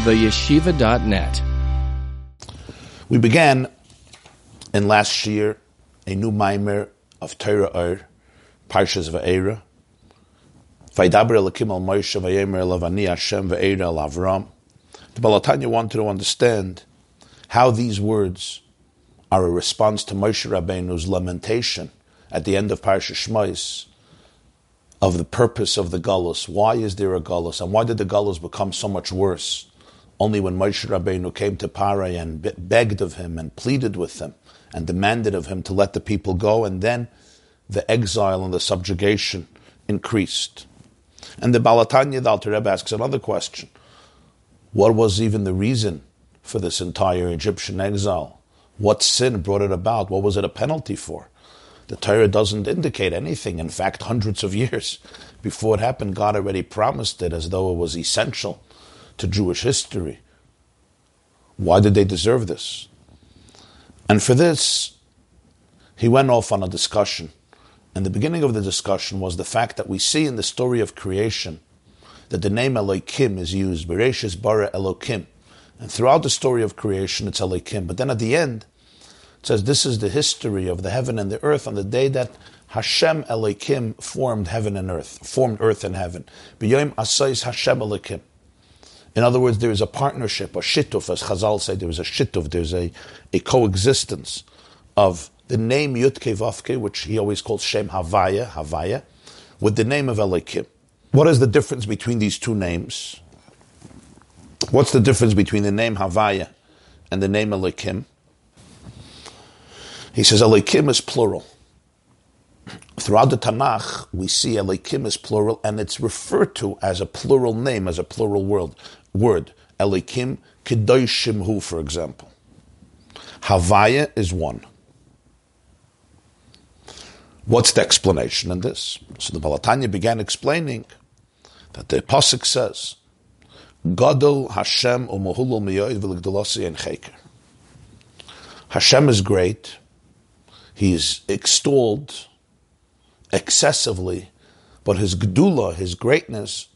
theyeshiva.net. We began in last year a new mimer of Torah Or, Parshas Va'era. Vaidaber Elokim al Moshe Vayemer Lavani Hashem Va'era Avram. The Baal HaTanya wanted to understand how these words are a response to Moshe Rabbeinu's lamentation at the end of Parshas Shmos of the purpose of the Gullus. Why is there a Gullus? And why did the Gullus become so much worse? Only when Moshe Rabbeinu came to Paroh and begged of him and pleaded with him and demanded of him to let the people go, and then the exile and the subjugation increased. And the Baal HaTanya, the Alter Rebbe asks another question. What was even the reason for this entire Egyptian exile? What sin brought it about? What was it a penalty for? The Torah doesn't indicate anything. In fact, hundreds of years before it happened, God already promised it as though it was essential to Jewish history. Why did they deserve this? And for this, he went off on a discussion. And the beginning of the discussion was the fact that we see in the story of creation that the name Elohim is used, Bereshis bara Elohim. And throughout the story of creation, it's Elohim. But then at the end, it says this is the history of the heaven and the earth on the day that Hashem Elohim formed heaven and earth, formed earth and heaven. B'yoim asais Hashem Elohim. In other words, there is a partnership, a shittuf, as Chazal say, there is a shittuf, there's a, a coexistence of the name Yutke Vavke, which he always calls Shem Havaya, Havaya, with the name of Elokim. What is the difference between these two names? What's the difference between the name Havaya and the name Elokim? He says Elokim is plural. Throughout the Tanakh, we see Elokim is plural, and it's referred to as a plural name, as a plural word word. Elokim Kedoshim Hu, for example. Havaya is one. What's the explanation in this? So the Baal HaTanya began explaining that the Pasuk says, Gadol Hashem u'mohulul miyoid v'ligdolosi en. Hashem is great. He is extolled excessively, but his gedula, his greatness,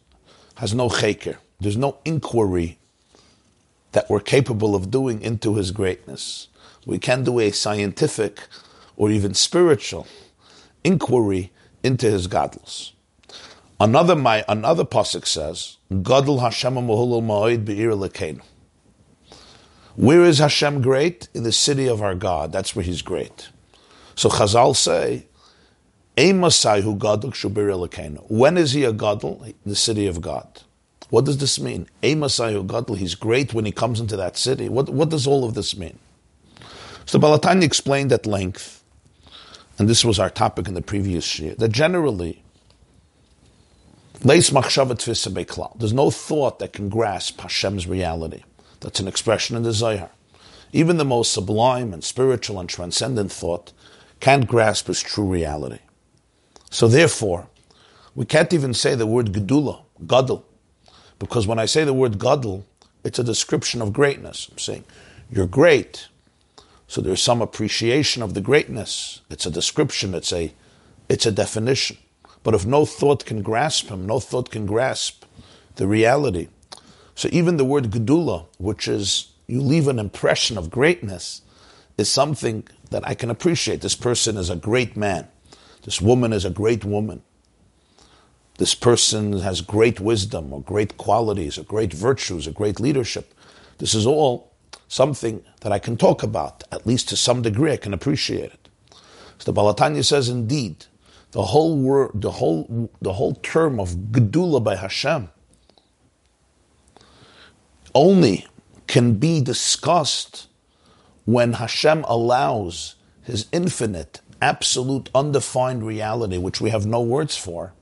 has no cheker. There's no inquiry that we're capable of doing into his greatness. We can do a scientific or even spiritual inquiry into his gadlus. Another my another pasuk says, "Gadol Hashem ma'oid be'ir lekenu." Where is Hashem great? In the city of our God. That's where He's great. So Chazal say, "Emasai gadol shubir lekenu." When is He a gadol? The city of God. What does this mean? Emasayu Gadol, he's great when he comes into that city. What, what does all of this mean? So Balatani explained at length, and this was our topic in the previous year, that generally, there's no thought that can grasp Hashem's reality. That's an expression in the Zohar. Even the most sublime and spiritual and transcendent thought can't grasp his true reality. So therefore, we can't even say the word gedula, gadol, because when I say the word gadol, it's a description of greatness. I'm saying, you're great. So there's some appreciation of the greatness. It's a description, it's a, it's a definition. But if no thought can grasp him, no thought can grasp the reality. So even the word gedula, which is you leave an impression of greatness, is something that I can appreciate. This person is a great man. This woman is a great woman this person has great wisdom or great qualities or great virtues or great leadership. This is all something that I can talk about, at least to some degree, I can appreciate it. So the Baal HaTanya says, indeed, the whole word, the whole, the whole term of Gedula by Hashem only can be discussed when Hashem allows His infinite, absolute, undefined reality, which we have no words for,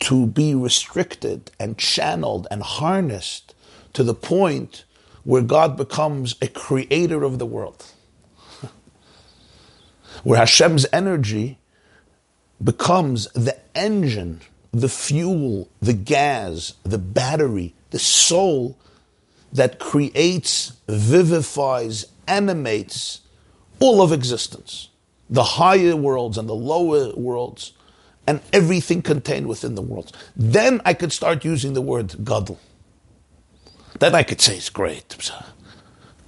to be restricted and channeled and harnessed to the point where God becomes a creator of the world. where Hashem's energy becomes the engine, the fuel, the gas, the battery, the soul that creates, vivifies, animates all of existence. The higher worlds and the lower worlds and everything contained within the worlds. Then I could start using the word gadol. Then I could say it's great. Uh,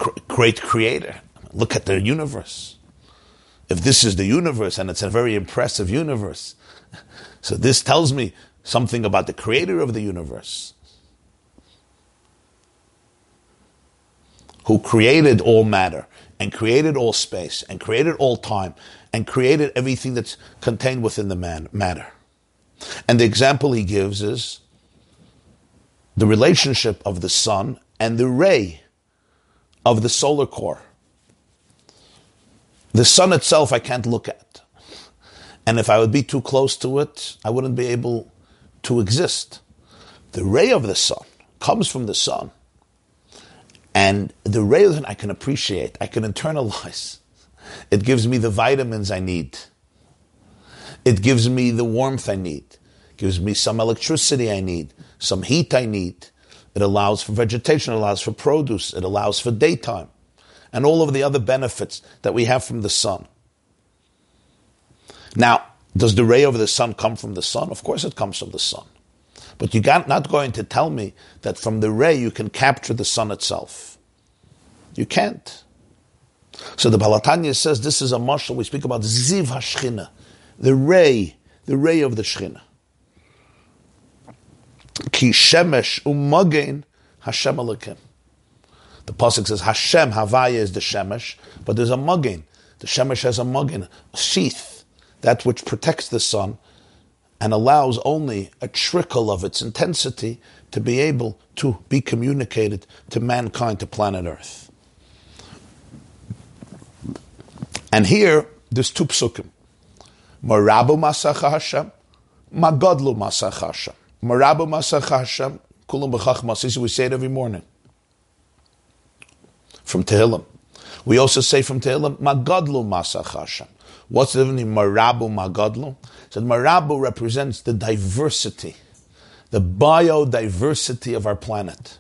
a great creator. Look at the universe. If this is the universe, and it's a very impressive universe, so this tells me something about the creator of the universe. Who created all matter and created all space and created all time and created everything that's contained within the man, matter. And the example he gives is the relationship of the sun and the ray of the solar core. The sun itself I can't look at. And if I would be too close to it, I wouldn't be able to exist. The ray of the sun comes from the sun. And the it I can appreciate, I can internalize. It gives me the vitamins I need. It gives me the warmth I need. It gives me some electricity I need, some heat I need. It allows for vegetation, it allows for produce, it allows for daytime, and all of the other benefits that we have from the sun. Now, does the ray of the sun come from the sun? Of course it comes from the sun. But you're not going to tell me that from the ray you can capture the sun itself. You can't. So the Baal HaTanya says this is a mashal. We speak about Ziv HaShchina, the ray, the ray of the Shchina. Ki shemesh umagen Hashem Elokim. The pasuk says Hashem Havaya is the shemesh, but there's a mugin. The shemesh has a mugin, a sheath, that which protects the sun and allows only a trickle of its intensity to be able to be communicated to mankind, to planet Earth. And here, there's two psukim. Marabu Masach Hashem, Magodlu Masach Hashem. Marabu Masach Hashem, Kulam B'chach we say it every morning. From Tehillim. We also say from Tehillim, Magodlu Masach Hashem. What's the difference Marabu Magodlu? So Marabu represents the diversity, the biodiversity of our planet.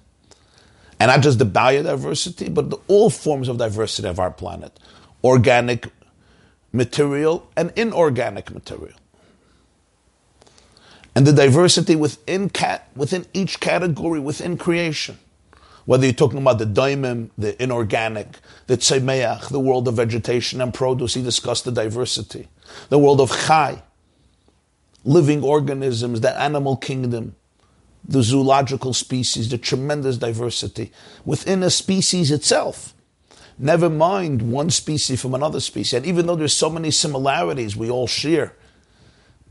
And not just the biodiversity, but the, all forms of diversity of our planet. Organic material and inorganic material. And the diversity within, cat, within each category, within creation. Whether you're talking about the daimim, the inorganic, the tzemeach, the world of vegetation and produce, he discussed the diversity. The world of chai, living organisms, the animal kingdom, the zoological species, the tremendous diversity within a species itself. Never mind one species from another species. And even though there's so many similarities we all share,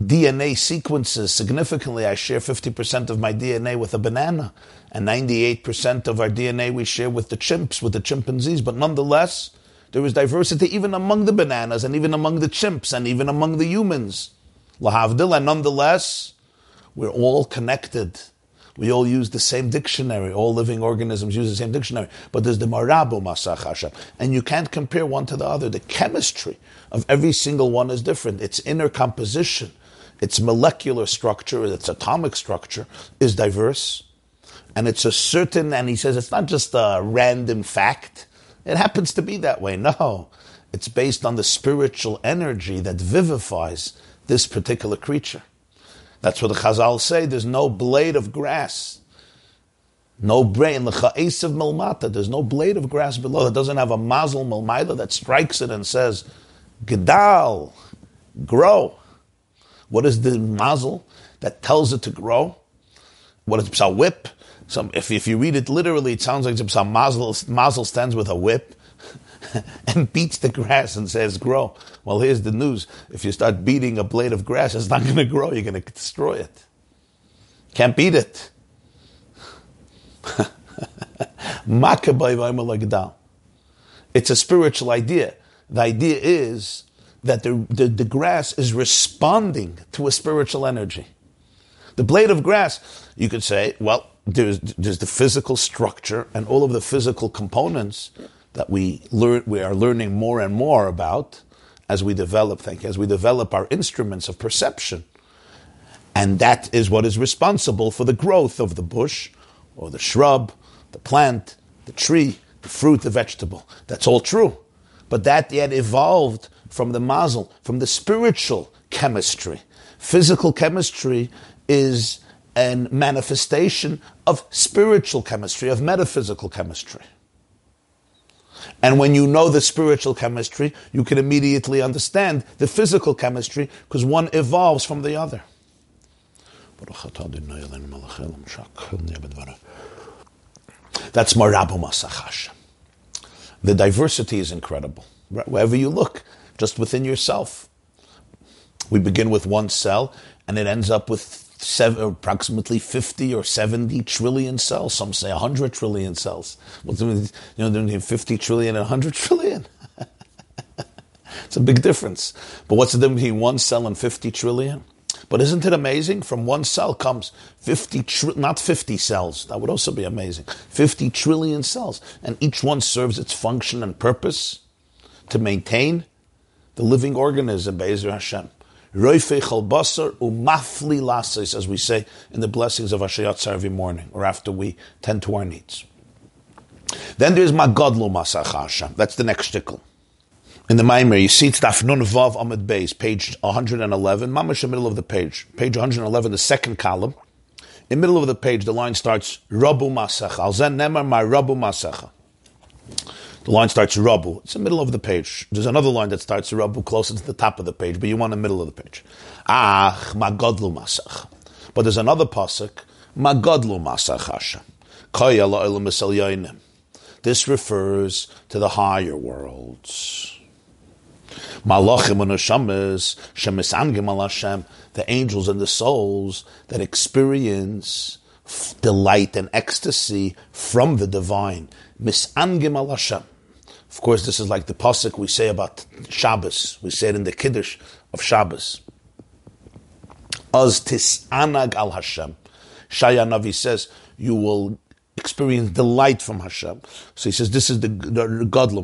DNA sequences significantly. I share 50% of my DNA with a banana, and 98% of our DNA we share with the chimps, with the chimpanzees. But nonetheless, there is diversity even among the bananas, and even among the chimps, and even among the humans. Lahavdil, and nonetheless, we're all connected. We all use the same dictionary. All living organisms use the same dictionary. But there's the Marabu Masach Hashem. And you can't compare one to the other. The chemistry of every single one is different. Its inner composition, its molecular structure, its atomic structure is diverse. And it's a certain, and he says it's not just a random fact. It happens to be that way. No. It's based on the spiritual energy that vivifies this particular creature. That's what the Chazal say. There's no blade of grass. No brain. The cha'es of milmata. There's no blade of grass below that doesn't have a mazel milmaila that strikes it and says, Gedal, grow. What is the mazel that tells it to grow? What is a whip? Some, if, if you read it literally, it sounds like some mazel, mazel stands with a whip and beats the grass and says, grow. Well, here's the news. If you start beating a blade of grass, it's not going to grow. You're going to destroy it. Can't beat it. it's a spiritual idea. The idea is that the, the, the grass is responding to a spiritual energy. The blade of grass, you could say, well, there's, there's the physical structure and all of the physical components that we learn, we are learning more and more about as we develop think, as we develop our instruments of perception. And that is what is responsible for the growth of the bush or the shrub, the plant, the tree, the fruit, the vegetable. That's all true. But that yet evolved from the mazel, from the spiritual chemistry. Physical chemistry is a manifestation of spiritual chemistry, of metaphysical chemistry. And when you know the spiritual chemistry, you can immediately understand the physical chemistry because one evolves from the other. That's Marabu Masachash. The diversity is incredible. Wherever you look, just within yourself. We begin with one cell and it ends up with seven, approximately 50 or 70 trillion cells. Some say 100 trillion cells. You know, they're 50 trillion and 100 trillion. it's a big difference. But what's the difference between one cell and 50 trillion? But isn't it amazing? From one cell comes 50, tri- not 50 cells. That would also be amazing. 50 trillion cells. And each one serves its function and purpose to maintain the living organism, Be'ezer Hashem. Roifei chalbasar umafli lasis, as we say in the blessings of Hashayat every morning, or after we tend to our needs. Then there's Magodlu Masachasha. That's the next shtickle. In the Maimer, you see it's Dafnun Vav Amid Beis, page 111, mamash the middle of the page. Page 111, the second column. In the middle of the page, the line starts, Rabu Masacha. Alzen Nemar my Rabu Masacha. The line starts Rabu. It's the middle of the page. There's another line that starts Rabu closer to the top of the page, but you want the middle of the page. Ah, Magodlu Masach. But there's another pasuk, Magodlu Masach Hashem. This refers to the higher worlds. Malachim and Shemisangim Hashem, the angels and the souls that experience delight and ecstasy from the divine. Misangim al Hashem. Of course, this is like the pasuk we say about Shabbos. We say it in the Kiddush of Shabbos. Az tisanag al Hashem. Shaya Navi says, you will experience delight from Hashem. So he says, this is the, the godlu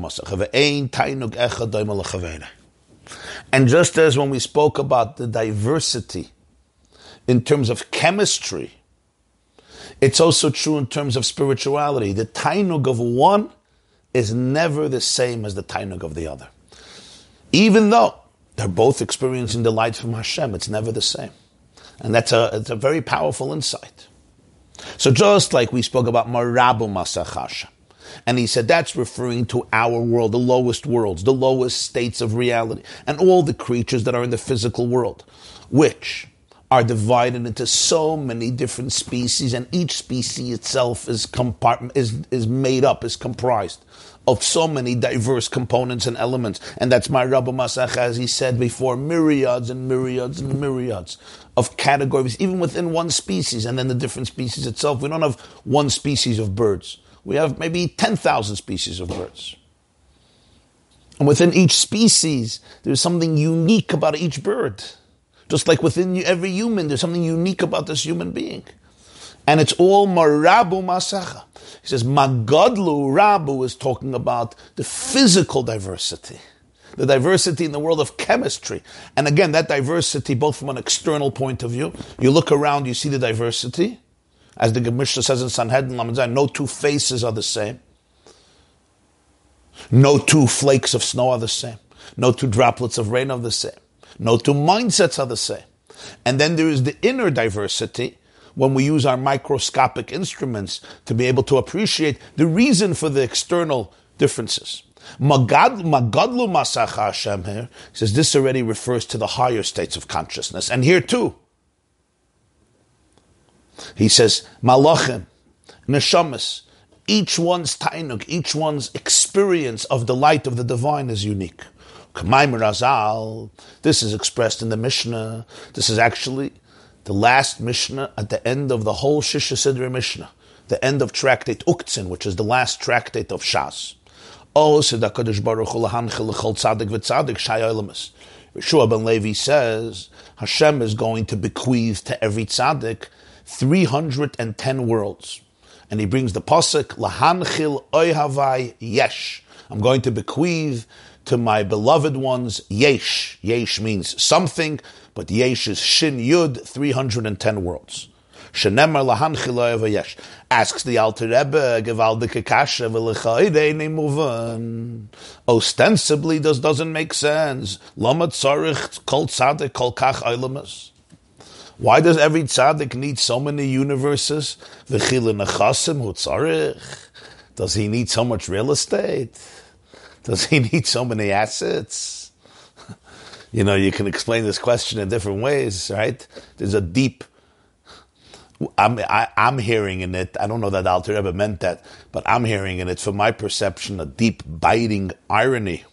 And just as when we spoke about the diversity in terms of chemistry, it's also true in terms of spirituality. The tainug of one is never the same as the tainug of the other. Even though they're both experiencing the light from Hashem, it's never the same. And that's a, it's a very powerful insight. So just like we spoke about Marabu Masachasha, and he said that's referring to our world, the lowest worlds, the lowest states of reality, and all the creatures that are in the physical world, which are divided into so many different species, and each species itself is compartment is, is made up, is comprised of so many diverse components and elements. And that's my Rabbi Masach, as he said before, myriads and myriads and myriads of categories, even within one species, and then the different species itself. We don't have one species of birds. We have maybe 10,000 species of birds. And within each species, there's something unique about each bird. Just like within every human, there's something unique about this human being. And it's all marabu masacha. He says, magadlu rabu is talking about the physical diversity. The diversity in the world of chemistry. And again, that diversity, both from an external point of view, you look around, you see the diversity. As the Mishnah says in Sanhedrin, no two faces are the same. No two flakes of snow are the same. No two droplets of rain are the same. No two mindsets are the same. And then there is the inner diversity when we use our microscopic instruments to be able to appreciate the reason for the external differences. Magadlu Masacha Hashem here says this already refers to the higher states of consciousness. And here too, he says, Malachim, Neshamas, each one's tainuk, each one's experience of the light of the divine is unique. Razal. This is expressed in the Mishnah. This is actually the last Mishnah at the end of the whole Shisha Sidra Mishnah, the end of tractate Uktzin, which is the last tractate of Shas. Oh, Sedakadosh Baruch Hu lahanchil l'chol tzadik v'tzadik shayolimus. Yehoshua ben Levi says Hashem is going to bequeath to every tzaddik 310 worlds. And he brings the pasuk, lahanchil oihavai yesh. I'm going to bequeath to my beloved ones, Yesh. Yesh means something, but Yesh is Shin Yud, 310 worlds. Shenemar lahan chiloyev Asks the Alter Rebbe, gewaldike kasha muvan. Ostensibly, this doesn't make sense. Lama tzarich kol tzadik kol kach eilamas. Why does every tzaddik need so many universes? Does he need so much real estate? Does he need so many assets? You know, you can explain this question in different ways, right? There's a deep. I'm I, am i am hearing in it. I don't know that Alter Rebbe meant that, but I'm hearing in it, from my perception, a deep biting irony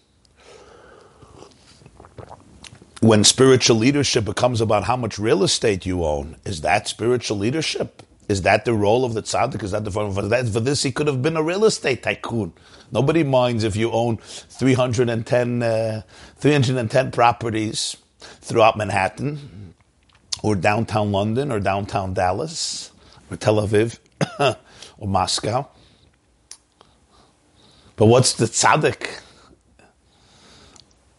when spiritual leadership becomes about how much real estate you own, is that spiritual leadership? Is that the role of the tzaddik? Is that the form for that? For this, he could have been a real estate tycoon. Nobody minds if you own 310, uh, 310 properties throughout Manhattan, or downtown London, or downtown Dallas, or Tel Aviv, or Moscow. But what's the tzaddik?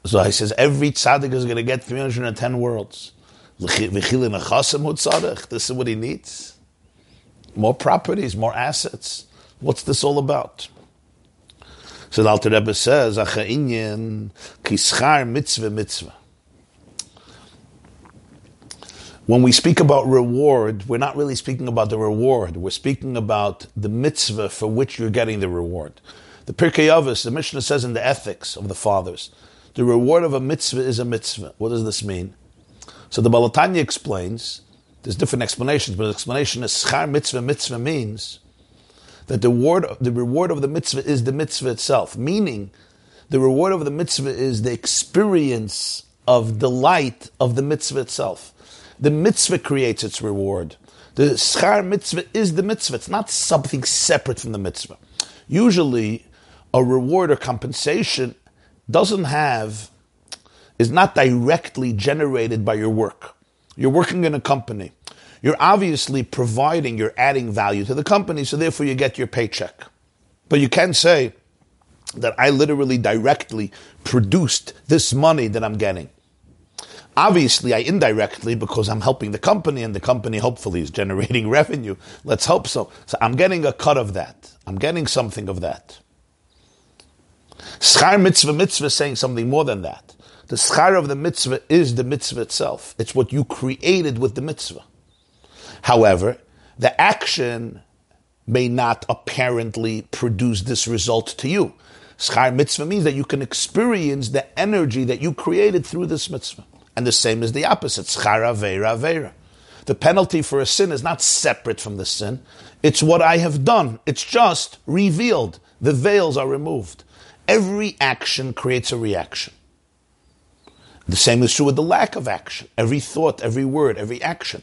So he says every tzaddik is going to get 310 worlds. This is what he needs. More properties, more assets. What's this all about? So the Alter Rebbe says, kischar mitzvah mitzvah. When we speak about reward, we're not really speaking about the reward. We're speaking about the mitzvah for which you're getting the reward. The Pirkei Avos, the Mishnah says in the ethics of the fathers, the reward of a mitzvah is a mitzvah. What does this mean? So the Baal HaTanya explains, there's different explanations, but the explanation is schar mitzvah mitzvah means that the reward, the reward of the mitzvah is the mitzvah itself, meaning the reward of the mitzvah is the experience of the delight of the mitzvah itself. The mitzvah creates its reward. The schar mitzvah is the mitzvah. It's not something separate from the mitzvah. Usually, a reward or compensation doesn't have, is not directly generated by your work. You're working in a company. You're obviously providing, you're adding value to the company, so therefore you get your paycheck. But you can't say that I literally directly produced this money that I'm getting. Obviously, I indirectly, because I'm helping the company and the company hopefully is generating revenue. Let's hope so. So I'm getting a cut of that. I'm getting something of that. Schar mitzvah mitzvah is saying something more than that. The schar of the mitzvah is the mitzvah itself. It's what you created with the mitzvah. However, the action may not apparently produce this result to you. Schar mitzvah means that you can experience the energy that you created through this mitzvah. And the same is the opposite. Schar avera avera. The penalty for a sin is not separate from the sin. It's what I have done. It's just revealed. The veils are removed. Every action creates a reaction. The same is true with the lack of action. Every thought, every word, every action.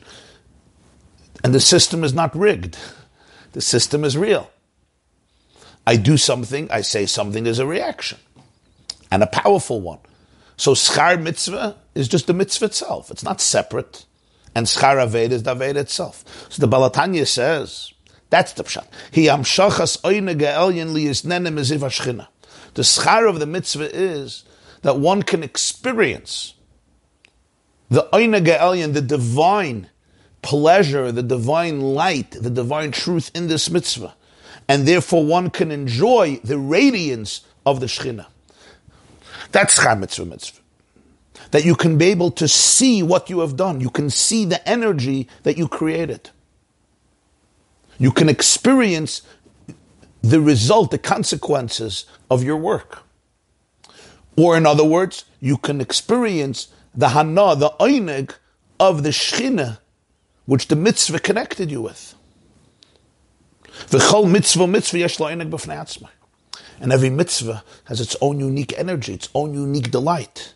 And the system is not rigged. The system is real. I do something, I say something, there's a reaction. And a powerful one. So schar mitzvah is just the mitzvah itself. It's not separate. And schar aved is the aved itself. So the Baal HaTanya says, that's the pshat. He amshachas oine ge'elyin liyisnenem eziv ashchina. The schar of the mitzvah is that one can experience the Ge'elyon, the divine pleasure, the divine light, the divine truth in this mitzvah. And therefore one can enjoy the radiance of the Shekhinah. That's schar mitzvah mitzvah. That you can be able to see what you have done. You can see the energy that you created. You can experience the result, the consequences of your work. Or in other words, you can experience the hana, the einig of the shchina, which the mitzvah connected you with. V'chol mitzvah mitzvah yesh And every mitzvah has its own unique energy, its own unique delight.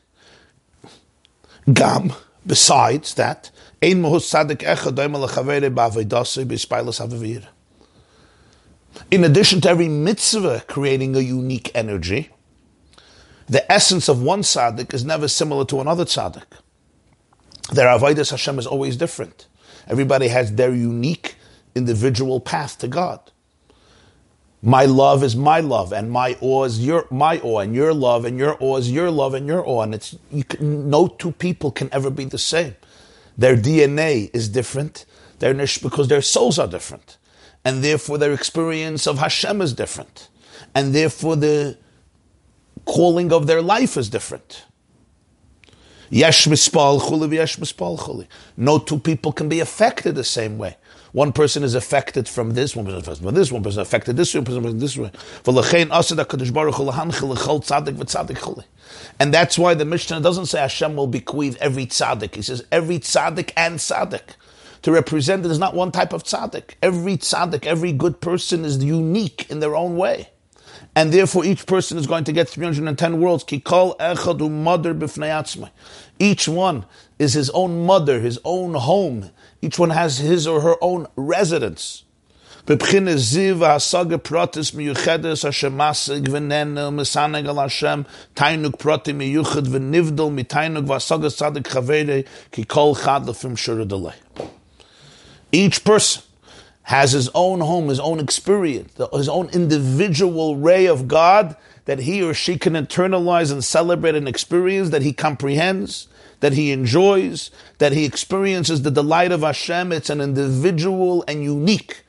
Gam, besides that, ein sadik. In addition to every mitzvah creating a unique energy, the essence of one tzaddik is never similar to another tzaddik. Their avodas Hashem is always different. Everybody has their unique individual path to God. My love is my love, and my awe is your my awe, and your love and your awe is your love and your awe, and it's can, no two people can ever be the same. Their DNA is different. Their because their souls are different and therefore their experience of Hashem is different, and therefore the calling of their life is different. Yesh mispal chuli, yesh mispal. No two people can be affected the same way. One person is affected from this, one person affected from this, one person affected this one person is this way. And that's why the Mishnah doesn't say Hashem will bequeath every tzaddik. He says every tzaddik and tzaddik. To represent it is not one type of tzaddik. Every tzaddik, every good person is unique in their own way. And therefore each person is going to get 310 worlds. Kikol echadu mador Each one is his own mador, his own home, each one has his or her own residence. Each person has his own home, his own experience, his own individual ray of God that he or she can internalize and celebrate and experience, that he comprehends, that he enjoys, that he experiences the delight of Hashem. It's an individual and unique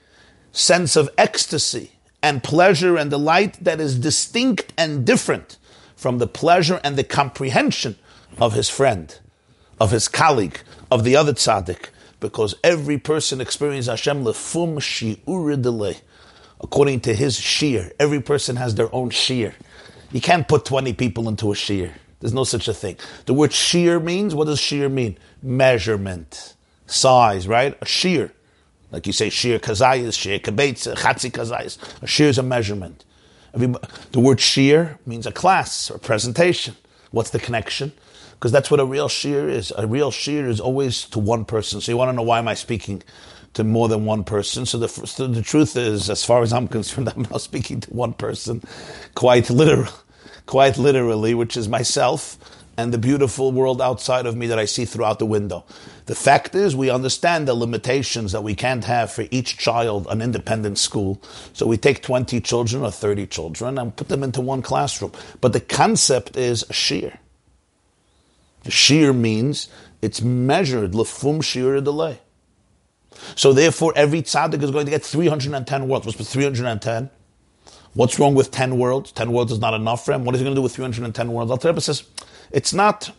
sense of ecstasy and pleasure and delight that is distinct and different from the pleasure and the comprehension of his friend, of his colleague, of the other tzaddik, because every person experiences Hashem lefum shi'ur according to his shi'ur. Every person has their own shi'ur. You can't put 20 people into a shi'ur. There's no such a thing. The word shi'ur means, what does shi'ur mean? Measurement, size, right? A shi'ur. Like you say, shi'ur kazayas, shi'ur kabetz, chatzi kazayas. A shi'ur is a measurement. the word shi'ur means a class or presentation. What's the connection? Because that's what a real shi'ur is. A real shi'ur is always to one person. So you want to know why am I speaking to more than one person? So the, so the truth is, as far as I'm concerned, I'm not speaking to one person, quite literal quite literally, which is myself and the beautiful world outside of me that I see throughout the window. The fact is, we understand the limitations that we can't have for each child an independent school. So we take 20 children or 30 children and put them into one classroom. But the concept is a shi'ur. The shi'ur means it's measured, lefum shi'ur delay. So therefore, every tzaddik is going to get 310 words. What's 310? What's wrong with 10 worlds? 10 worlds is not enough for him. What is he going to do with 310 worlds? Al Rebbe says, it's not,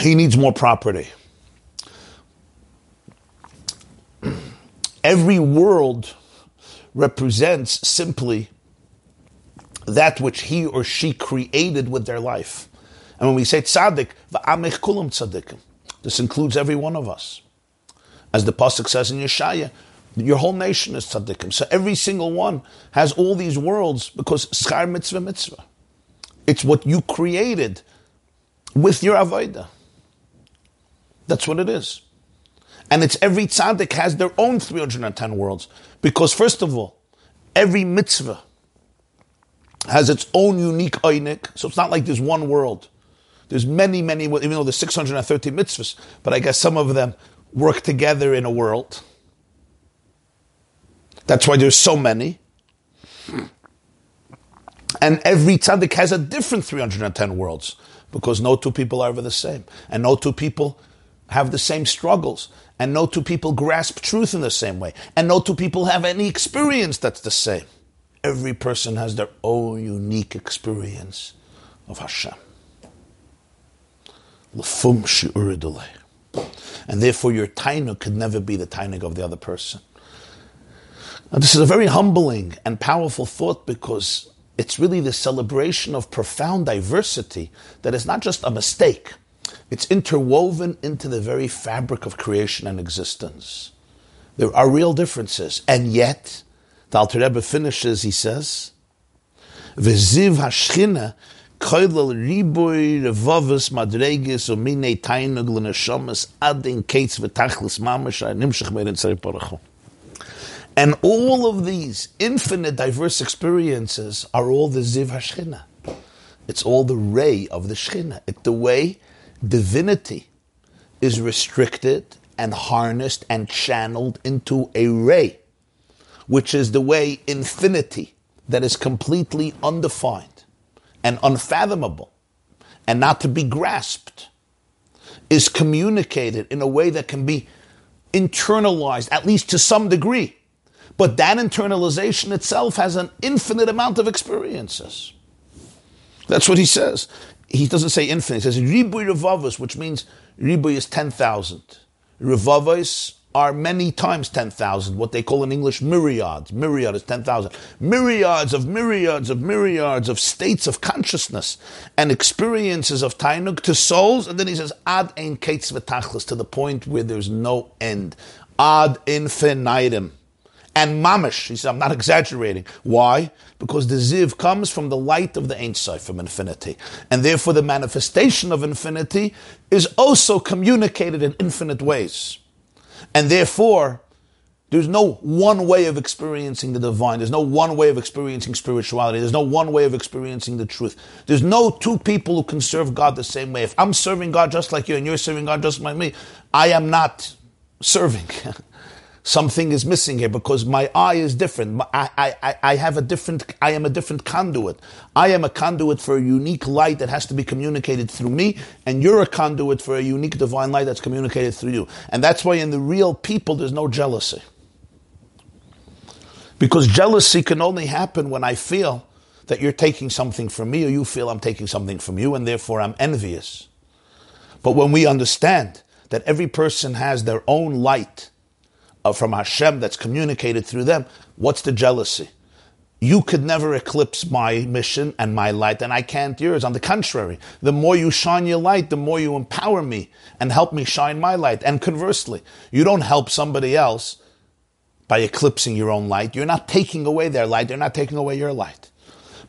he needs more property. Every world represents simply that which he or she created with their life. And when we say tzaddik, va'amech kulam tzaddikim, this includes every one of us. As the Pasuk says in Yeshaya, your whole nation is tzaddikim. So every single one has all these worlds because schar mitzvah mitzvah. It's what you created with your avodah. That's what it is. And it's every tzaddik has their own 310 worlds. Because first of all, every mitzvah has its own unique einik. So it's not like there's one world. There's many, many, even though there's 630 mitzvahs, but I guess some of them work together in a world. That's why there's so many. And every tzaddik has a different 310 worlds because no two people are ever the same. And no two people have the same struggles. And no two people grasp truth in the same way. And no two people have any experience that's the same. Every person has their own unique experience of Hashem. And therefore your tainuk could never be the tainuk of the other person. Now, this is a very humbling and powerful thought because it's really the celebration of profound diversity that is not just a mistake, it's interwoven into the very fabric of creation and existence. There are real differences, and yet, the Alter Rebbe finishes, he says, V'ziv hashchina riboy revavus madregis tainug adin v'tachlis nimshach tzari parachu. And all of these infinite diverse experiences are all the Ziv HaShchina. It's all the ray of the Shechina. It's the way divinity is restricted and harnessed and channeled into a ray, which is the way infinity that is completely undefined and unfathomable and not to be grasped is communicated in a way that can be internalized, at least to some degree but that internalization itself has an infinite amount of experiences. That's what he says. he doesn't say infinite, he says Ribuy Revavos, which means Ribuy is 10,000. Revavos are many times 10,000, what they call in English myriads. Myriad is 10,000. Myriads of myriads of myriads of states of consciousness and experiences of Tainuk to souls. And then he says, Ad ein kates v'tachlis, to the point where there's no end. Ad infinitum. And mamish, he said, I'm not exaggerating. Why? Because the ziv comes from the light of the Ein from infinity. And therefore the manifestation of infinity is also communicated in infinite ways. And therefore, there's no one way of experiencing the divine. There's no one way of experiencing spirituality. There's no one way of experiencing the truth. There's no two people who can serve God the same way. If I'm serving God just like you and you're serving God just like me, I am not serving. Something is missing here because my eye is different. I, I, I have a different, I am a different conduit. I am a conduit for a unique light that has to be communicated through me, and you're a conduit for a unique divine light that's communicated through you. And that's why in the real people there's no jealousy. Because jealousy can only happen when I feel that you're taking something from me or you feel I'm taking something from you and therefore I'm envious. But when we understand that every person has their own light uh, from Hashem that's communicated through them, what's the jealousy? You could never eclipse my mission and my light, and I can't yours. On the contrary, the more you shine your light, the more you empower me and help me shine my light. And conversely, you don't help somebody else by eclipsing your own light. You're not taking away their light, they're not taking away your light.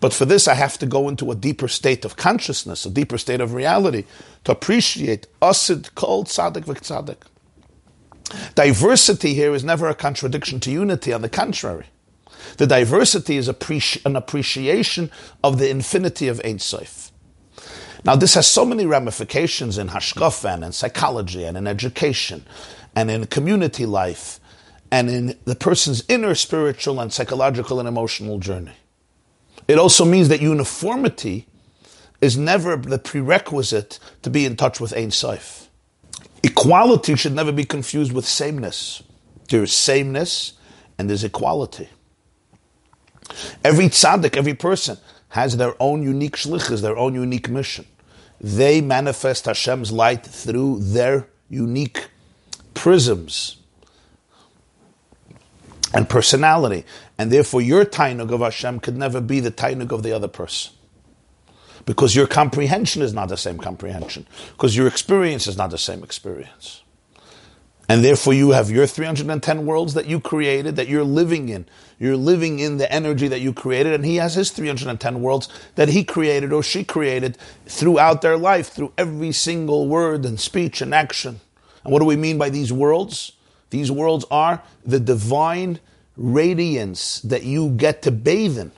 But for this, I have to go into a deeper state of consciousness, a deeper state of reality, to appreciate asid kol tzaddik v'tzaddik. Diversity here is never a contradiction to unity, on the contrary. The diversity is an appreciation of the infinity of Ein Sof. Now, this has so many ramifications in hashkafa and in psychology and in education and in community life and in the person's inner spiritual and psychological and emotional journey. It also means that uniformity is never the prerequisite to be in touch with Ein Sof. Equality should never be confused with sameness. There is sameness and there's equality. Every tzaddik, every person has their own unique shlichus, their own unique mission. They manifest Hashem's light through their unique prisms and personality. And therefore, your tainug of Hashem could never be the tainug of the other person because your comprehension is not the same comprehension, because your experience is not the same experience. And therefore, you have your 310 worlds that you created, that you're living in. You're living in the energy that you created, and he has his 310 worlds that he created or she created throughout their life, through every single word and speech and action. And what do we mean by these worlds? These worlds are the divine radiance that you get to bathe in.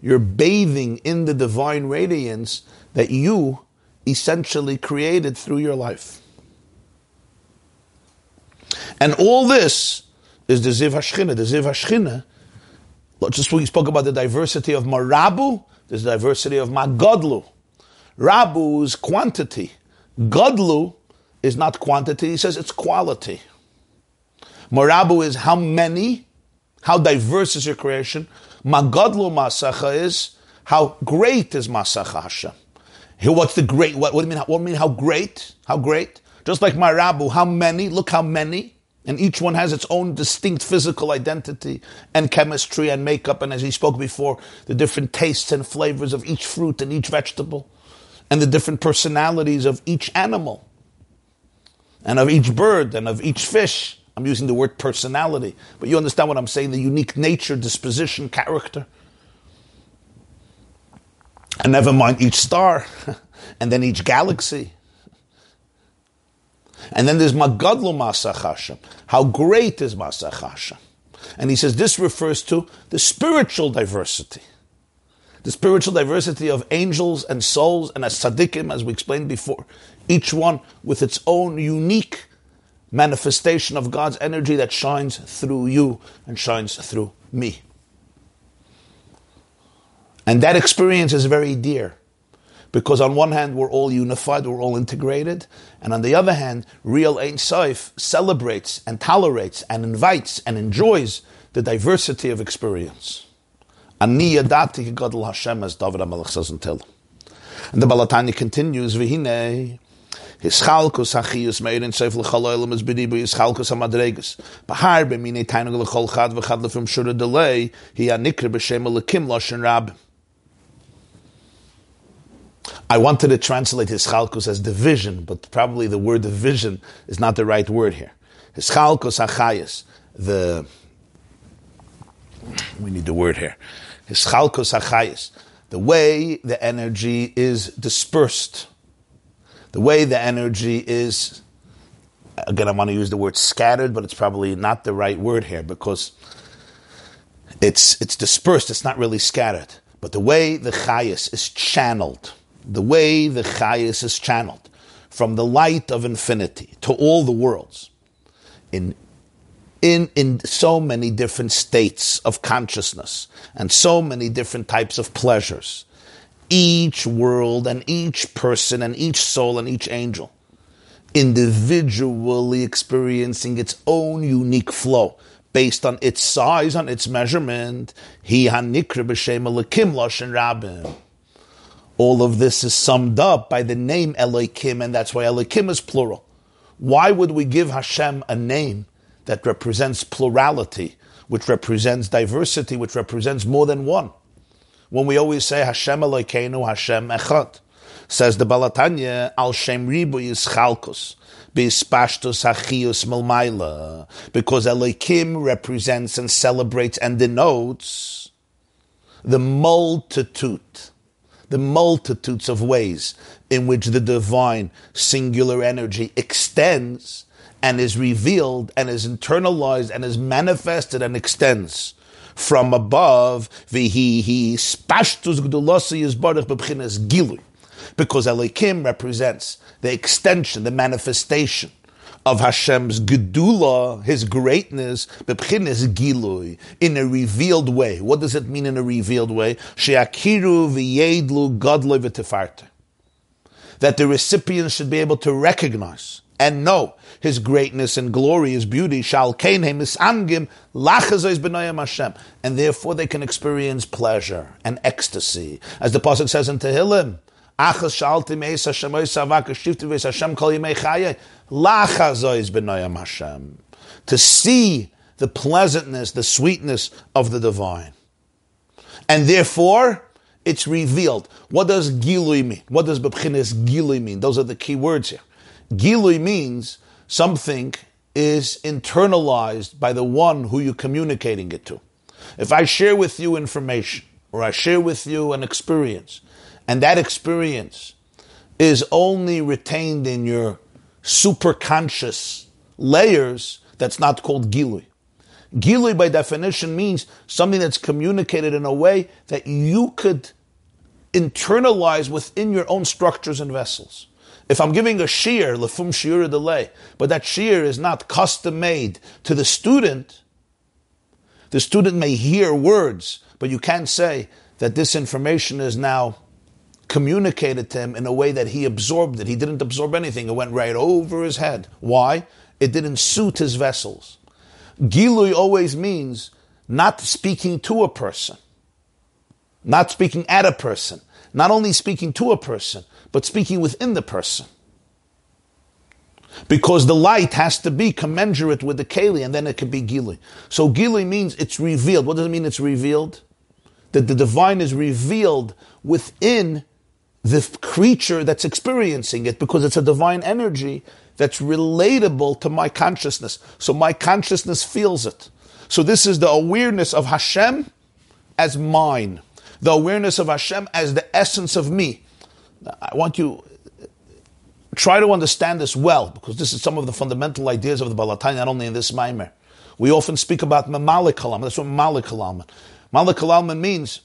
You're bathing in the divine radiance that you essentially created through your life. And all this is the Ziv Hashchina. The Ziv Hashchina, just we spoke about the diversity of Marabu, there's the diversity of Magodlu. Rabu is quantity. Godlu is not quantity, he says it's quality. Marabu is how many, how diverse is your creation. Magadlu masacha is how great is masacha Hashem. Here, what's the great? What, what do you mean? What do you mean? How great? How great? Just like my Rabu, how many? Look how many. And each one has its own distinct physical identity and chemistry and makeup. And as he spoke before, the different tastes and flavors of each fruit and each vegetable, and the different personalities of each animal, and of each bird and of each fish. I'm using the word personality, but you understand what I'm saying the unique nature, disposition, character. And never mind each star, and then each galaxy. And then there's Magadlu Masach How great is Masach And he says this refers to the spiritual diversity. The spiritual diversity of angels and souls and as tzaddikim, as we explained before, each one with its own unique manifestation of God's energy that shines through you and shines through me. And that experience is very dear. Because on one hand, we're all unified, we're all integrated, and on the other hand, real Ein Sof celebrates and tolerates and invites and enjoys the diversity of experience. Ani Hashem, as David HaMelech says. And the Balatani continues, Vihine, his chalkus hachiyus meir in seif l'chaloylam is b'dibu his chalkus ha-madregas. Bahar b'mine tainug l'chol chad v'chad l'fim shura delay, hi ha-nikr b'shem l'kim loshen rab. I wanted to translate his chalkus as division, but probably the word division is not the right word here. His chalkus hachayus, the, we need the word here. His chalkus hachayus, the way the energy is dispersed the way the energy is, again, I want to use the word scattered, but it's probably not the right word here because it's, it's dispersed, it's not really scattered. But the way the chayas is channeled, the way the chayas is channeled from the light of infinity to all the worlds in in, in so many different states of consciousness and so many different types of pleasures each world and each person and each soul and each angel individually experiencing its own unique flow based on its size, on its measurement. All of this is summed up by the name Elohim, and that's why Elohim is plural. Why would we give Hashem a name that represents plurality, which represents diversity, which represents more than one? When we always say Hashem Elokeinu, Hashem Echad. Says the Baal HaTanya, Al Shem Ribu Yischalkus, Bispashtus Hachius Melmaila, because Elohim represents and celebrates and denotes the multitude, the multitudes of ways in which the divine singular energy extends and is revealed and is internalized and is manifested and extends from above, vihi spashtus gdulasi is baruch bebchinas gilui, because Elohim represents the extension, the manifestation of Hashem's gedula, His greatness, bebchinas gilui, in a revealed way. What does it mean in a revealed way? Sheakiru v'yedlu godloi v'tefarte. That the recipient should be able to recognize and know his greatness and glory, his beauty, shall b'noyam Hashem, and therefore they can experience pleasure and ecstasy, as the pasuk says in Tehillim. To see the pleasantness, the sweetness of the divine, and therefore it's revealed. What does gilui mean? What does b'chinis gilui mean? Those are the key words here. Gilui means something is internalized by the one who you're communicating it to. If I share with you information or I share with you an experience, and that experience is only retained in your superconscious layers, that's not called Gilui. Gilui, by definition, means something that's communicated in a way that you could internalize within your own structures and vessels. If I'm giving a shi'ur, lefum shiur delay, but that shi'ur is not custom made to the student, the student may hear words, but you can't say that this information is now communicated to him in a way that he absorbed it. He didn't absorb anything. It went right over his head. Why? It didn't suit his vessels. Gilui always means not speaking to a person, not speaking at a person, not only speaking to a person, but speaking within the person. Because the light has to be commensurate with the keli, and then it can be gili. So gili means it's revealed. What does it mean it's revealed? That the divine is revealed within the creature that's experiencing it, because it's a divine energy that's relatable to my consciousness. So my consciousness feels it. So this is the awareness of Hashem as mine, the awareness of Hashem as the essence of me. I want you try to understand this well, because this is some of the fundamental ideas of the Balatai, not only in this Maimer. We often speak about Mamalik Kalam. That's what Mamalik Kalam. Malik Kalam means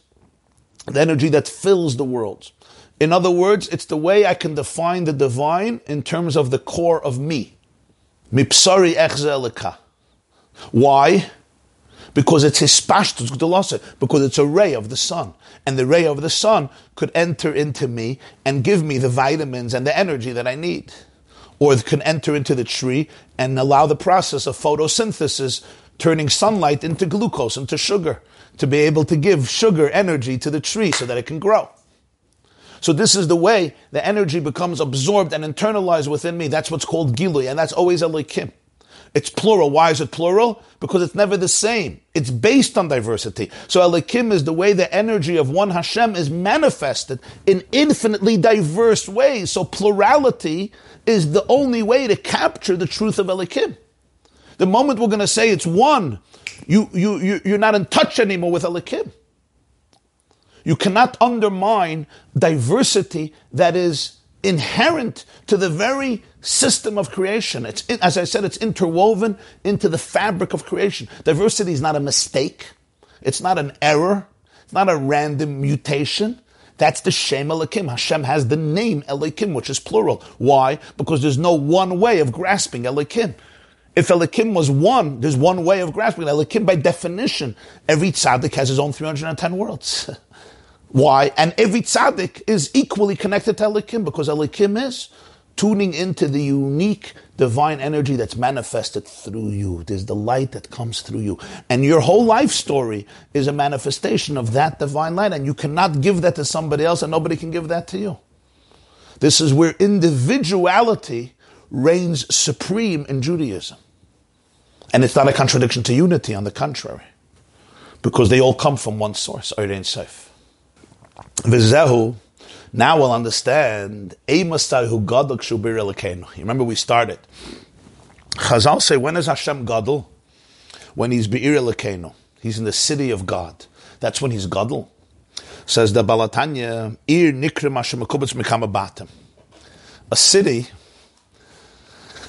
the energy that fills the world. In other words, it's the way I can define the divine in terms of the core of me. Mipsari echzelika. Why? Because it's his pashtus because it's a ray of the sun, and the ray of the sun could enter into me and give me the vitamins and the energy that I need, or it can enter into the tree and allow the process of photosynthesis, turning sunlight into glucose, into sugar, to be able to give sugar energy to the tree so that it can grow. So this is the way the energy becomes absorbed and internalized within me. That's what's called Gilui, and that's always a Elokim. It's plural. Why is it plural? Because it's never the same. It's based on diversity. So Elokim is the way the energy of one Hashem is manifested in infinitely diverse ways. So plurality is the only way to capture the truth of Elokim. The moment we're going to say it's one, you, you, you, you're not in touch anymore with Elokim. You cannot undermine diversity that is inherent to the very system of creation. It's, as I said, it's interwoven into the fabric of creation. Diversity is not a mistake. It's not an error. It's not a random mutation. That's the Shem Elokim. Hashem has the name Elokim, which is plural. Why? Because there's no one way of grasping Elokim. If Elokim was one, there's one way of grasping Elokim. By definition, every tzaddik has his own 310 worlds. Why? And every tzaddik is equally connected to Elokim because Elokim is tuning into the unique divine energy that's manifested through you. There's the light that comes through you. And your whole life story is a manifestation of that divine light. And you cannot give that to somebody else and nobody can give that to you. This is where individuality reigns supreme in Judaism. And it's not a contradiction to unity, on the contrary. Because they all come from one source, Ein Sof. V'zehu, now we'll understand. Eimasai gadol kshu Remember we started. Chazal say, when is Hashem gadol? When he's be'ir elekenu. He's in the city of God. That's when he's gadol. Says the Baal HaTanya, ir nikrim Hashem mikama A city,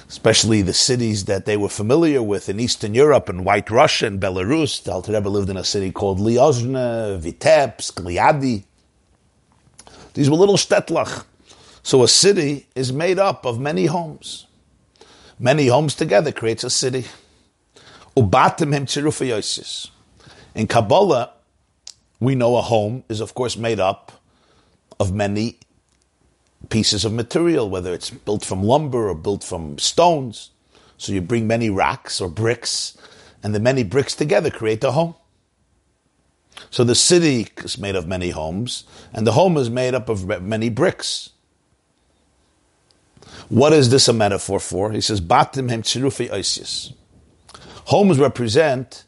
especially the cities that they were familiar with in Eastern Europe and White Russia and Belarus. The Alter Rebbe lived in a city called Liozna, Vitebsk, Liadi. These were little shtetlach. So a city is made up of many homes. Many homes together creates a city. Ubatim him In Kabbalah, we know a home is of course made up of many pieces of material, whether it's built from lumber or built from stones. So you bring many rocks or bricks, and the many bricks together create a home. So the city is made of many homes, and the home is made up of many bricks. What is this a metaphor for? He says, Batim hem. Homes represent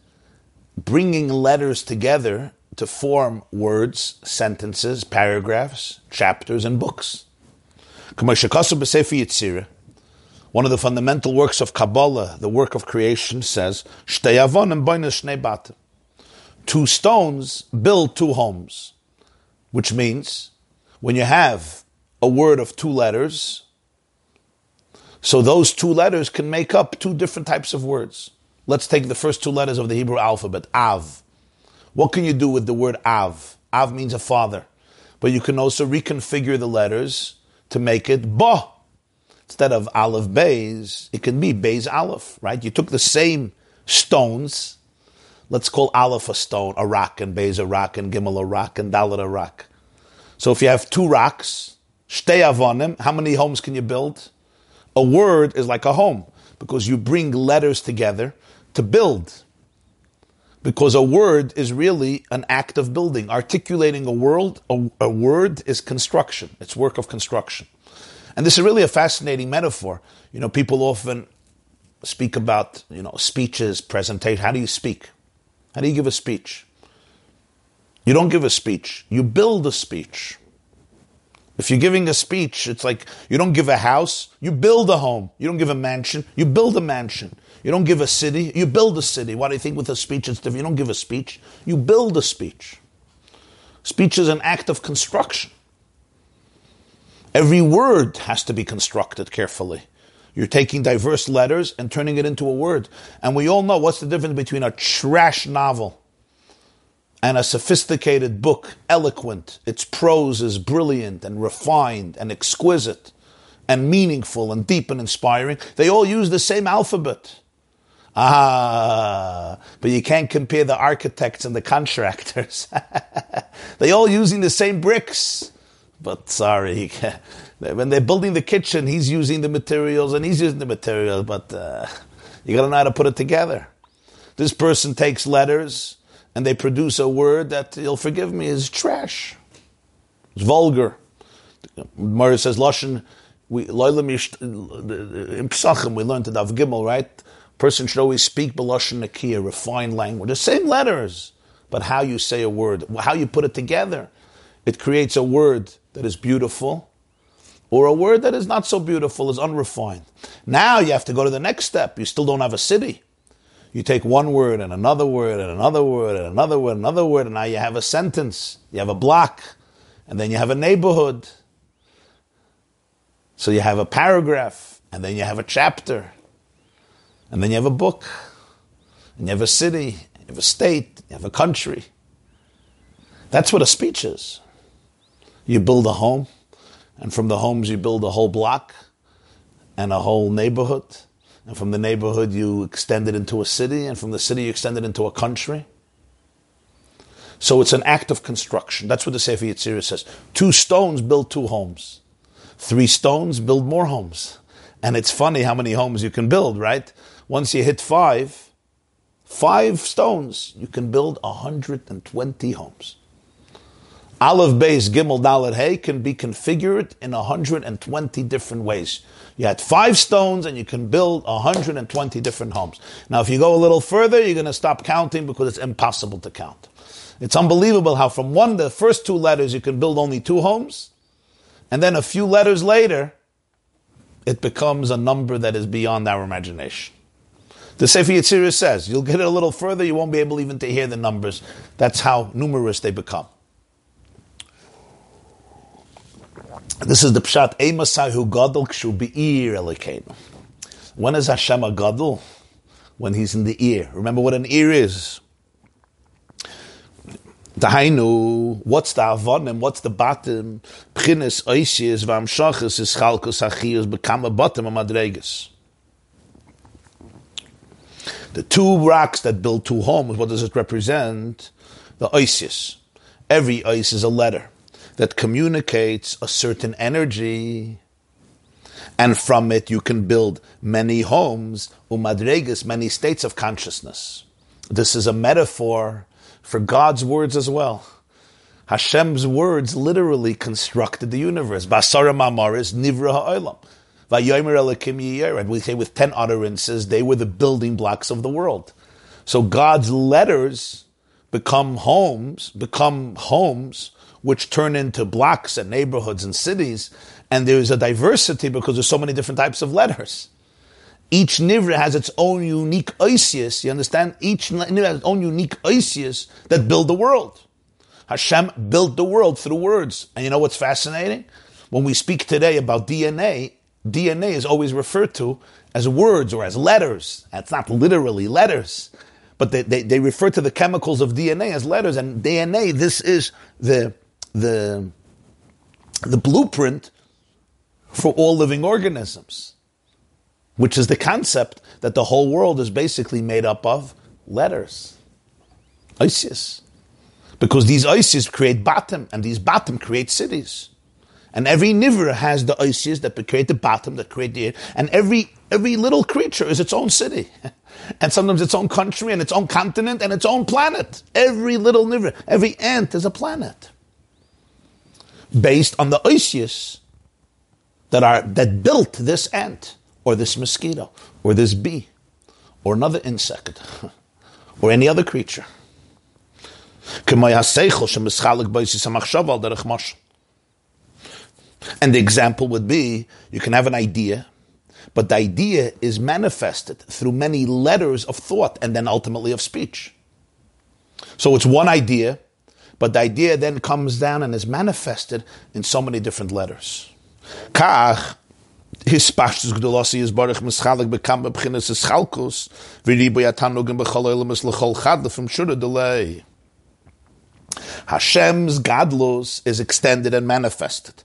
bringing letters together to form words, sentences, paragraphs, chapters, and books. One of the fundamental works of Kabbalah, the work of creation, says, two stones build two homes, which means when you have a word of two letters, so those two letters can make up two different types of words. Let's take the first two letters of the Hebrew alphabet, Av. What can you do with the word Av? Av means a father. But you can also reconfigure the letters to make it Ba. Instead of Aleph Bays, it can be Bays Aleph, right? You took the same stones let's call Aleph a stone, a rock, and Bez a rock, and Gimel a rock, and Dalet a rock. So if you have two rocks, Shtei Avonim, how many homes can you build? A word is like a home because you bring letters together to build. Because a word is really an act of building. Articulating a word, a, a word is construction. It's work of construction. And this is really a fascinating metaphor. You know, people often speak about, you know, speeches, presentation. How do you speak? How do you give a speech? You don't give a speech, you build a speech. If you're giving a speech, it's like you don't give a house, you build a home. You don't give a mansion, you build a mansion. You don't give a city, you build a city. Why do you think with a speech it's different? You don't give a speech, you build a speech. Speech is an act of construction. Every word has to be constructed carefully. You're taking diverse letters and turning it into a word. And we all know what's the difference between a trash novel and a sophisticated book, eloquent. Its prose is brilliant and refined and exquisite and meaningful and deep and inspiring. They all use the same alphabet. Ah, but you can't compare the architects and the contractors. they all using the same bricks. But sorry, when they're building the kitchen, he's using the materials and he's using the materials, but uh, you got to know how to put it together. This person takes letters and they produce a word that, you'll forgive me, is trash. It's vulgar. Murray says Lashon. We in Psachim we learned to Dav Gimel, right? Person should always speak Belashon Nakia, refined language. The same letters, but how you say a word, how you put it together, it creates a word that is beautiful, or a word that is not so beautiful, is unrefined. Now you have to go to the next step. You still don't have a city. You take one word and another word and another word and another word, and another word, and now you have a sentence, you have a block, and then you have a neighborhood. So you have a paragraph, and then you have a chapter, and then you have a book, and you have a city, you have a state, you have a country. That's what a speech is. You build a home, and from the homes you build a whole block and a whole neighborhood. And from the neighborhood you extend it into a city, and from the city you extend it into a country. So it's an act of construction. That's what the Sefer Yetzirah says. Two stones build two homes. Three stones build more homes. And it's funny how many homes you can build, right? Once you hit five, five stones, you can build 120 homes. Aleph base Gimel Dalet Hay can be configured in 120 different ways. You had five stones and you can build 120 different homes. Now, if you go a little further, you're going to stop counting because it's impossible to count. It's unbelievable how from one, the first two letters, you can build only two homes. And then a few letters later, it becomes a number that is beyond our imagination. The Sefer Yetzirah says, you'll get it a little further, you won't be able even to hear the numbers. That's how numerous they become. This is the pshat Emasai who gadol kshu be'ir elokeinu. When is Hashem a gadol? When he's in the ear. Remember what an ear is. Dahainu, what's the avonim, what's the bottom? Pchines oisias v'amshachas is chalkos achiyos become a bottom of. The two rocks that build two homes, what does it represent? The oisias. Every ois is a letter that communicates a certain energy. And from it you can build many homes, umadregas, many states of consciousness. This is a metaphor for God's words as well. Hashem's words literally constructed the universe. Basara mamaris nivra ha'olam. And we say with ten utterances, they were the building blocks of the world. So God's letters become homes, become homes which turn into blocks and neighborhoods and cities. And there's a diversity because there's so many different types of letters. Each nivra has its own unique oisius. You understand? Each nivra has its own unique oisius that build the world. Hashem built the world through words. And you know what's fascinating? When we speak today about DNA, DNA is always referred to as words or as letters. That's not literally letters, but they, they, they refer to the chemicals of DNA as letters. And DNA, this is the, the, the blueprint for all living organisms which is the concept that the whole world is basically made up of letters. Isis. Because these Isis create bottom, and these bottom create cities. And every nivra has the Isis that create the bottom, that create the. And every, every little creature is its own city. and sometimes its own country, and its own continent, and its own planet. Every little nivra, every ant is a planet. Based on the Isis that are, that built this ant or this mosquito, or this bee, or another insect, or any other creature. And the example would be you can have an idea, but the idea is manifested through many letters of thought and then ultimately of speech. So it's one idea, but the idea then comes down and is manifested in so many different letters. Kach his pashtus is baruch mischalik bekam bebchinas v'ribu yatanugim l'chol delay. Hashem's gadlus is extended and manifested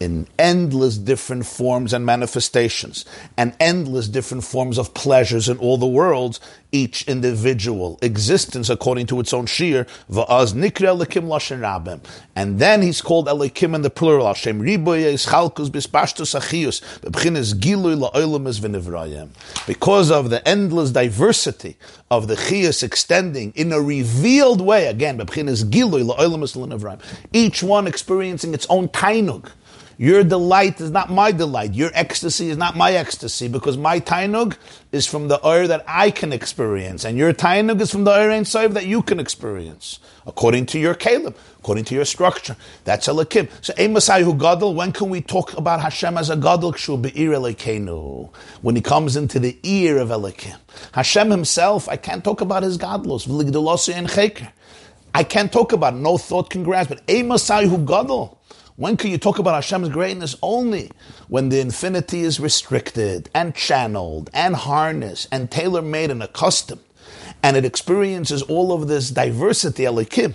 in endless different forms and manifestations, and endless different forms of pleasures in all the worlds, each individual existence according to its own shi'ur, va'az nikra elokim lashen rabim. And then he's called elokim in the plural, Hashem riboye ischalkus bispashtus achius, bebchines gilui la'olemis v'nivrayim. Because of the endless diversity of the chius extending in a revealed way, again, bebchines gilui la'olemis v'nivrayim. Each one experiencing its own tainug, Your delight is not my delight. Your ecstasy is not my ecstasy because my tainug is from the oil that I can experience, and your tainug is from the oil and that you can experience, according to your kalim, according to your structure. That's a lakim. So, Masai who gadol. When can we talk about Hashem as a gadol? When he comes into the ear of Elokim. Hashem himself, I can't talk about his gadlus. I can't talk about it. No thought can grasp. But Masai who gadol. When can you talk about Hashem's greatness? Only when the infinity is restricted and channeled and harnessed and tailor made and accustomed, and it experiences all of this diversity, Elokim,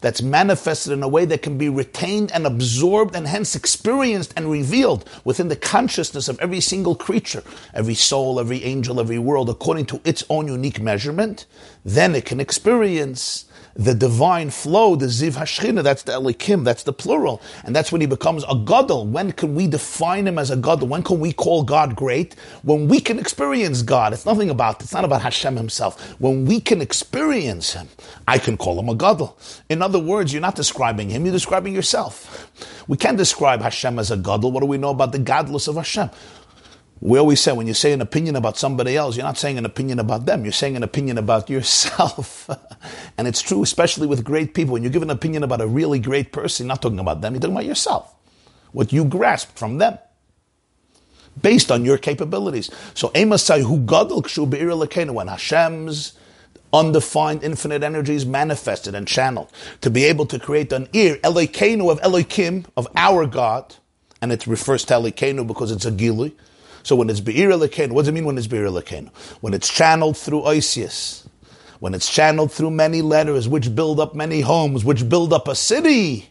that's manifested in a way that can be retained and absorbed and hence experienced and revealed within the consciousness of every single creature, every soul, every angel, every world, according to its own unique measurement, then it can experience the divine flow, the Ziv Hashchina, that's the Elokim, that's the plural. And that's when he becomes a Gadol. When can we define him as a Gadol? When can we call God great? When we can experience God. It's nothing about, it's not about Hashem himself. When we can experience him, I can call him a Gadol. In other words, you're not describing him, you're describing yourself. We can't describe Hashem as a Gadol. What do we know about the gadlus of Hashem? We always say when you say an opinion about somebody else, you're not saying an opinion about them, you're saying an opinion about yourself. and it's true, especially with great people. When you give an opinion about a really great person, you're not talking about them, you're talking about yourself. What you grasped from them. Based on your capabilities. So Emasai who gadol kshu when Hashem's undefined infinite energy is manifested and channeled to be able to create an ear, Elokeinu of Elokim, of our God, and it refers to Elokeinu because it's a gili, so when it's Be'ir Elokeinu, what does it mean when it's Be'ir Elokeinu? When it's channeled through Oisius, when it's channeled through many letters, which build up many homes, which build up a city.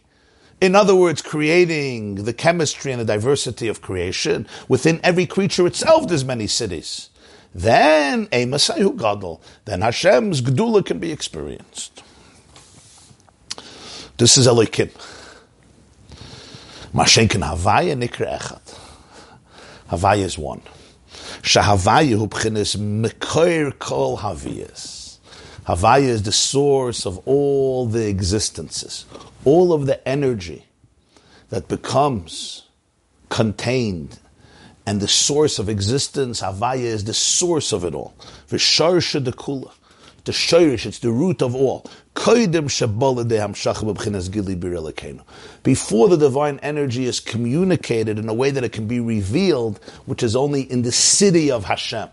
In other words, creating the chemistry and the diversity of creation. Within every creature itself, there's many cities. Then, a Messiah Gadol, then Hashem's Gdula can be experienced. This is Elokim. Mashenkin Havaya Nikra Echad. Havaya is one. Shahavaya hu b'chinis mekoir kol haviyas. Havaya is the source of all the existences, all of the energy that becomes contained and the source of existence. Havaya is the source of it all. V'sharsha dekula the shirish, it's the root of all. Before the divine energy is communicated in a way that it can be revealed, which is only in the city of Hashem.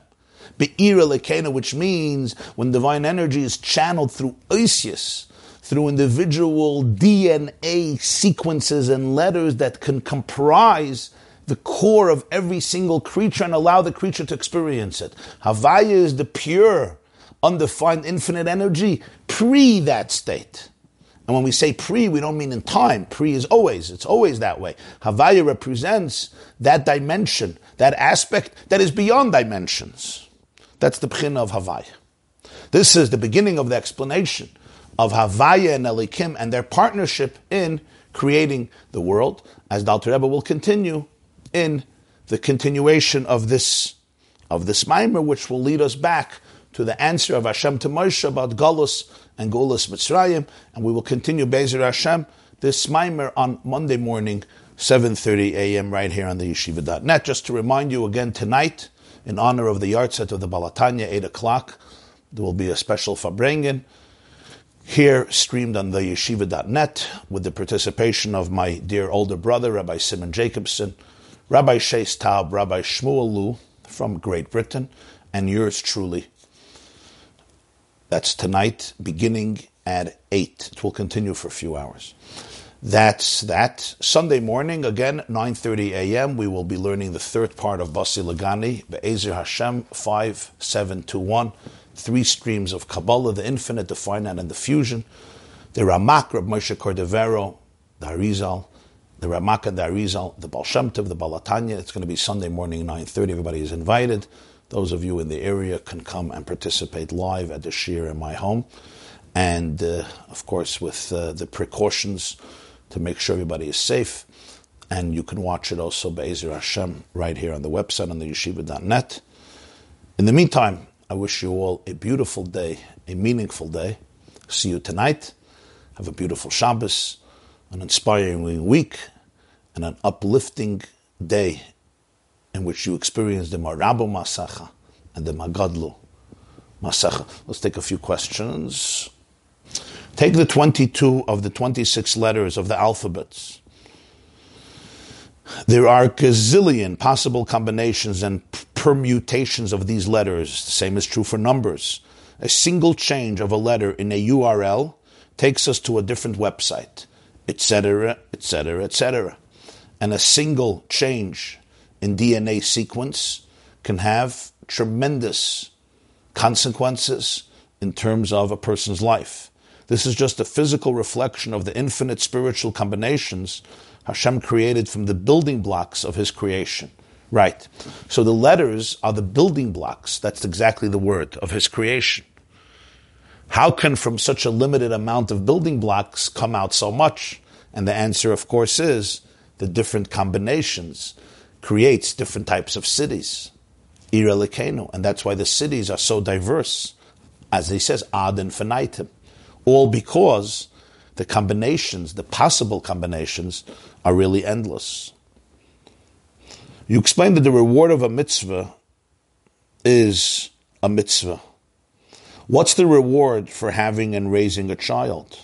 Be'ir lekena, which means when divine energy is channeled through Oisius, through individual DNA sequences and letters that can comprise the core of every single creature and allow the creature to experience it. Havaya is the pure undefined infinite energy pre that state. And when we say pre, we don't mean in time. Pre is always. It's always that way. Havaya represents that dimension, that aspect that is beyond dimensions. That's the pchin of Havaya. This is the beginning of the explanation of Havaya and Elokim and their partnership in creating the world, as Dal Rebbe will continue in the continuation of this of this mimer, which will lead us back to the answer of Hashem to Moshe about Galus and Golus Mitzrayim, and we will continue Bezer Hashem this Maimer on Monday morning, 7.30 a.m. right here on the yeshiva.net. Just to remind you again tonight, in honor of the yahrzeit of the Baal HaTanya, 8 o'clock, there will be a special Farbrengen here streamed on the yeshiva.net with the participation of my dear older brother, Rabbi Simon Jacobson, Rabbi Shais Taub, Rabbi Shmuel Lew from Great Britain, and yours truly, that's tonight, beginning at 8. It will continue for a few hours. That's that. Sunday morning, again, 9.30 a.m., we will be learning the third part of Basi Lagani, Be'ezer Hashem 5721, three streams of Kabbalah, the infinite, the finite, and the fusion. The Ramak, Rab Moshe Cordovero, the Harizal, the Ramak and the Harizal, the Baal Shem Tov, the Baal HaTanya. It's going to be Sunday morning, 9.30. Everybody is invited. Those of you in the area can come and participate live at the shi'ur in my home. And uh, of course, with uh, the precautions to make sure everybody is safe. And you can watch it also Be'ezer Hashem right here on the website on the yeshiva.net. In the meantime, I wish you all a beautiful day, a meaningful day. See you tonight. Have a beautiful Shabbos, an inspiring week, and an uplifting day in which you experience the Marabu Masacha and the Magadlu Masacha. Let's take a few questions. Take the 22 of the 26 letters of the alphabets. There are gazillion possible combinations and permutations of these letters. The same is true for numbers. A single change of a letter in a URL takes us to a different website, etc., etc., etc. And a single change in DNA sequence can have tremendous consequences in terms of a person's life. This is just a physical reflection of the infinite spiritual combinations Hashem created from the building blocks of His creation. Right. So the letters are the building blocks. That's exactly the word of His creation. How can from such a limited amount of building blocks come out so much? And the answer, of course, is the different combinations creates different types of cities. And that's why the cities are so diverse. As he says, ad infinitum all because the combinations, the possible combinations, are really endless. You explained that the reward of a mitzvah is a mitzvah. What's the reward for having and raising a child?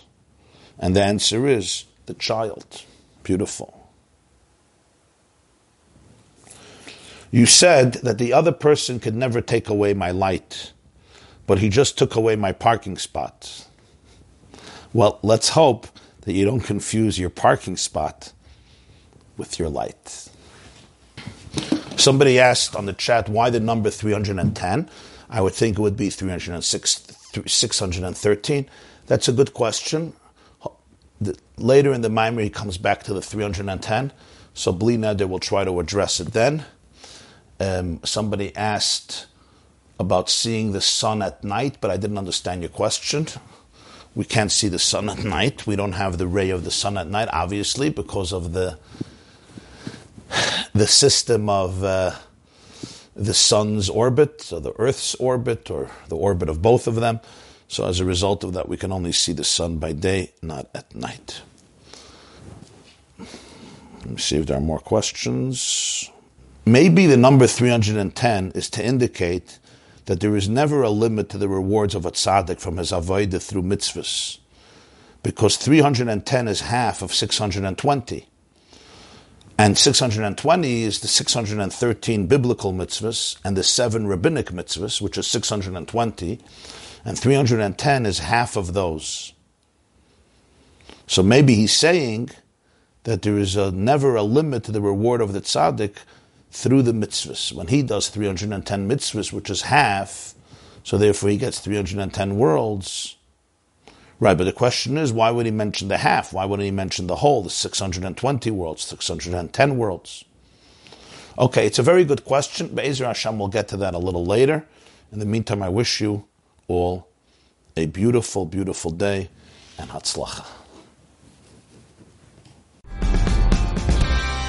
And the answer is the child. Beautiful. You said that the other person could never take away my light, but he just took away my parking spot. Well, let's hope that you don't confuse your parking spot with your light. Somebody asked on the chat why the number 310. I would think it would be 306, 613. That's a good question. Later in the Maimer, he comes back to the 310. So Blina, they will try to address it then. Um, somebody asked about seeing the sun at night, but I didn't understand your question. We can't see the sun at night. We don't have the ray of the sun at night, obviously, because of the the system of uh, the sun's orbit, or the Earth's orbit, or the orbit of both of them. So, as a result of that, we can only see the sun by day, not at night. Let me see if there are more questions. Maybe the number 310 is to indicate that there is never a limit to the rewards of a tzaddik from his avodah through mitzvahs, because 310 is half of 620. And 620 is the 613 biblical mitzvahs and the seven rabbinic mitzvahs, which is 620, and 310 is half of those. So maybe he's saying that there is a, never a limit to the reward of the tzaddik through the mitzvahs. When he does 310 mitzvahs, which is half, so therefore he gets 310 worlds. Right, but the question is, why would he mention the half? Why wouldn't he mention the whole, the 620 worlds, 610 worlds? Okay, it's a very good question. Be'ezer Hashem we'll get to that a little later. In the meantime, I wish you all a beautiful, beautiful day and Hatzlacha.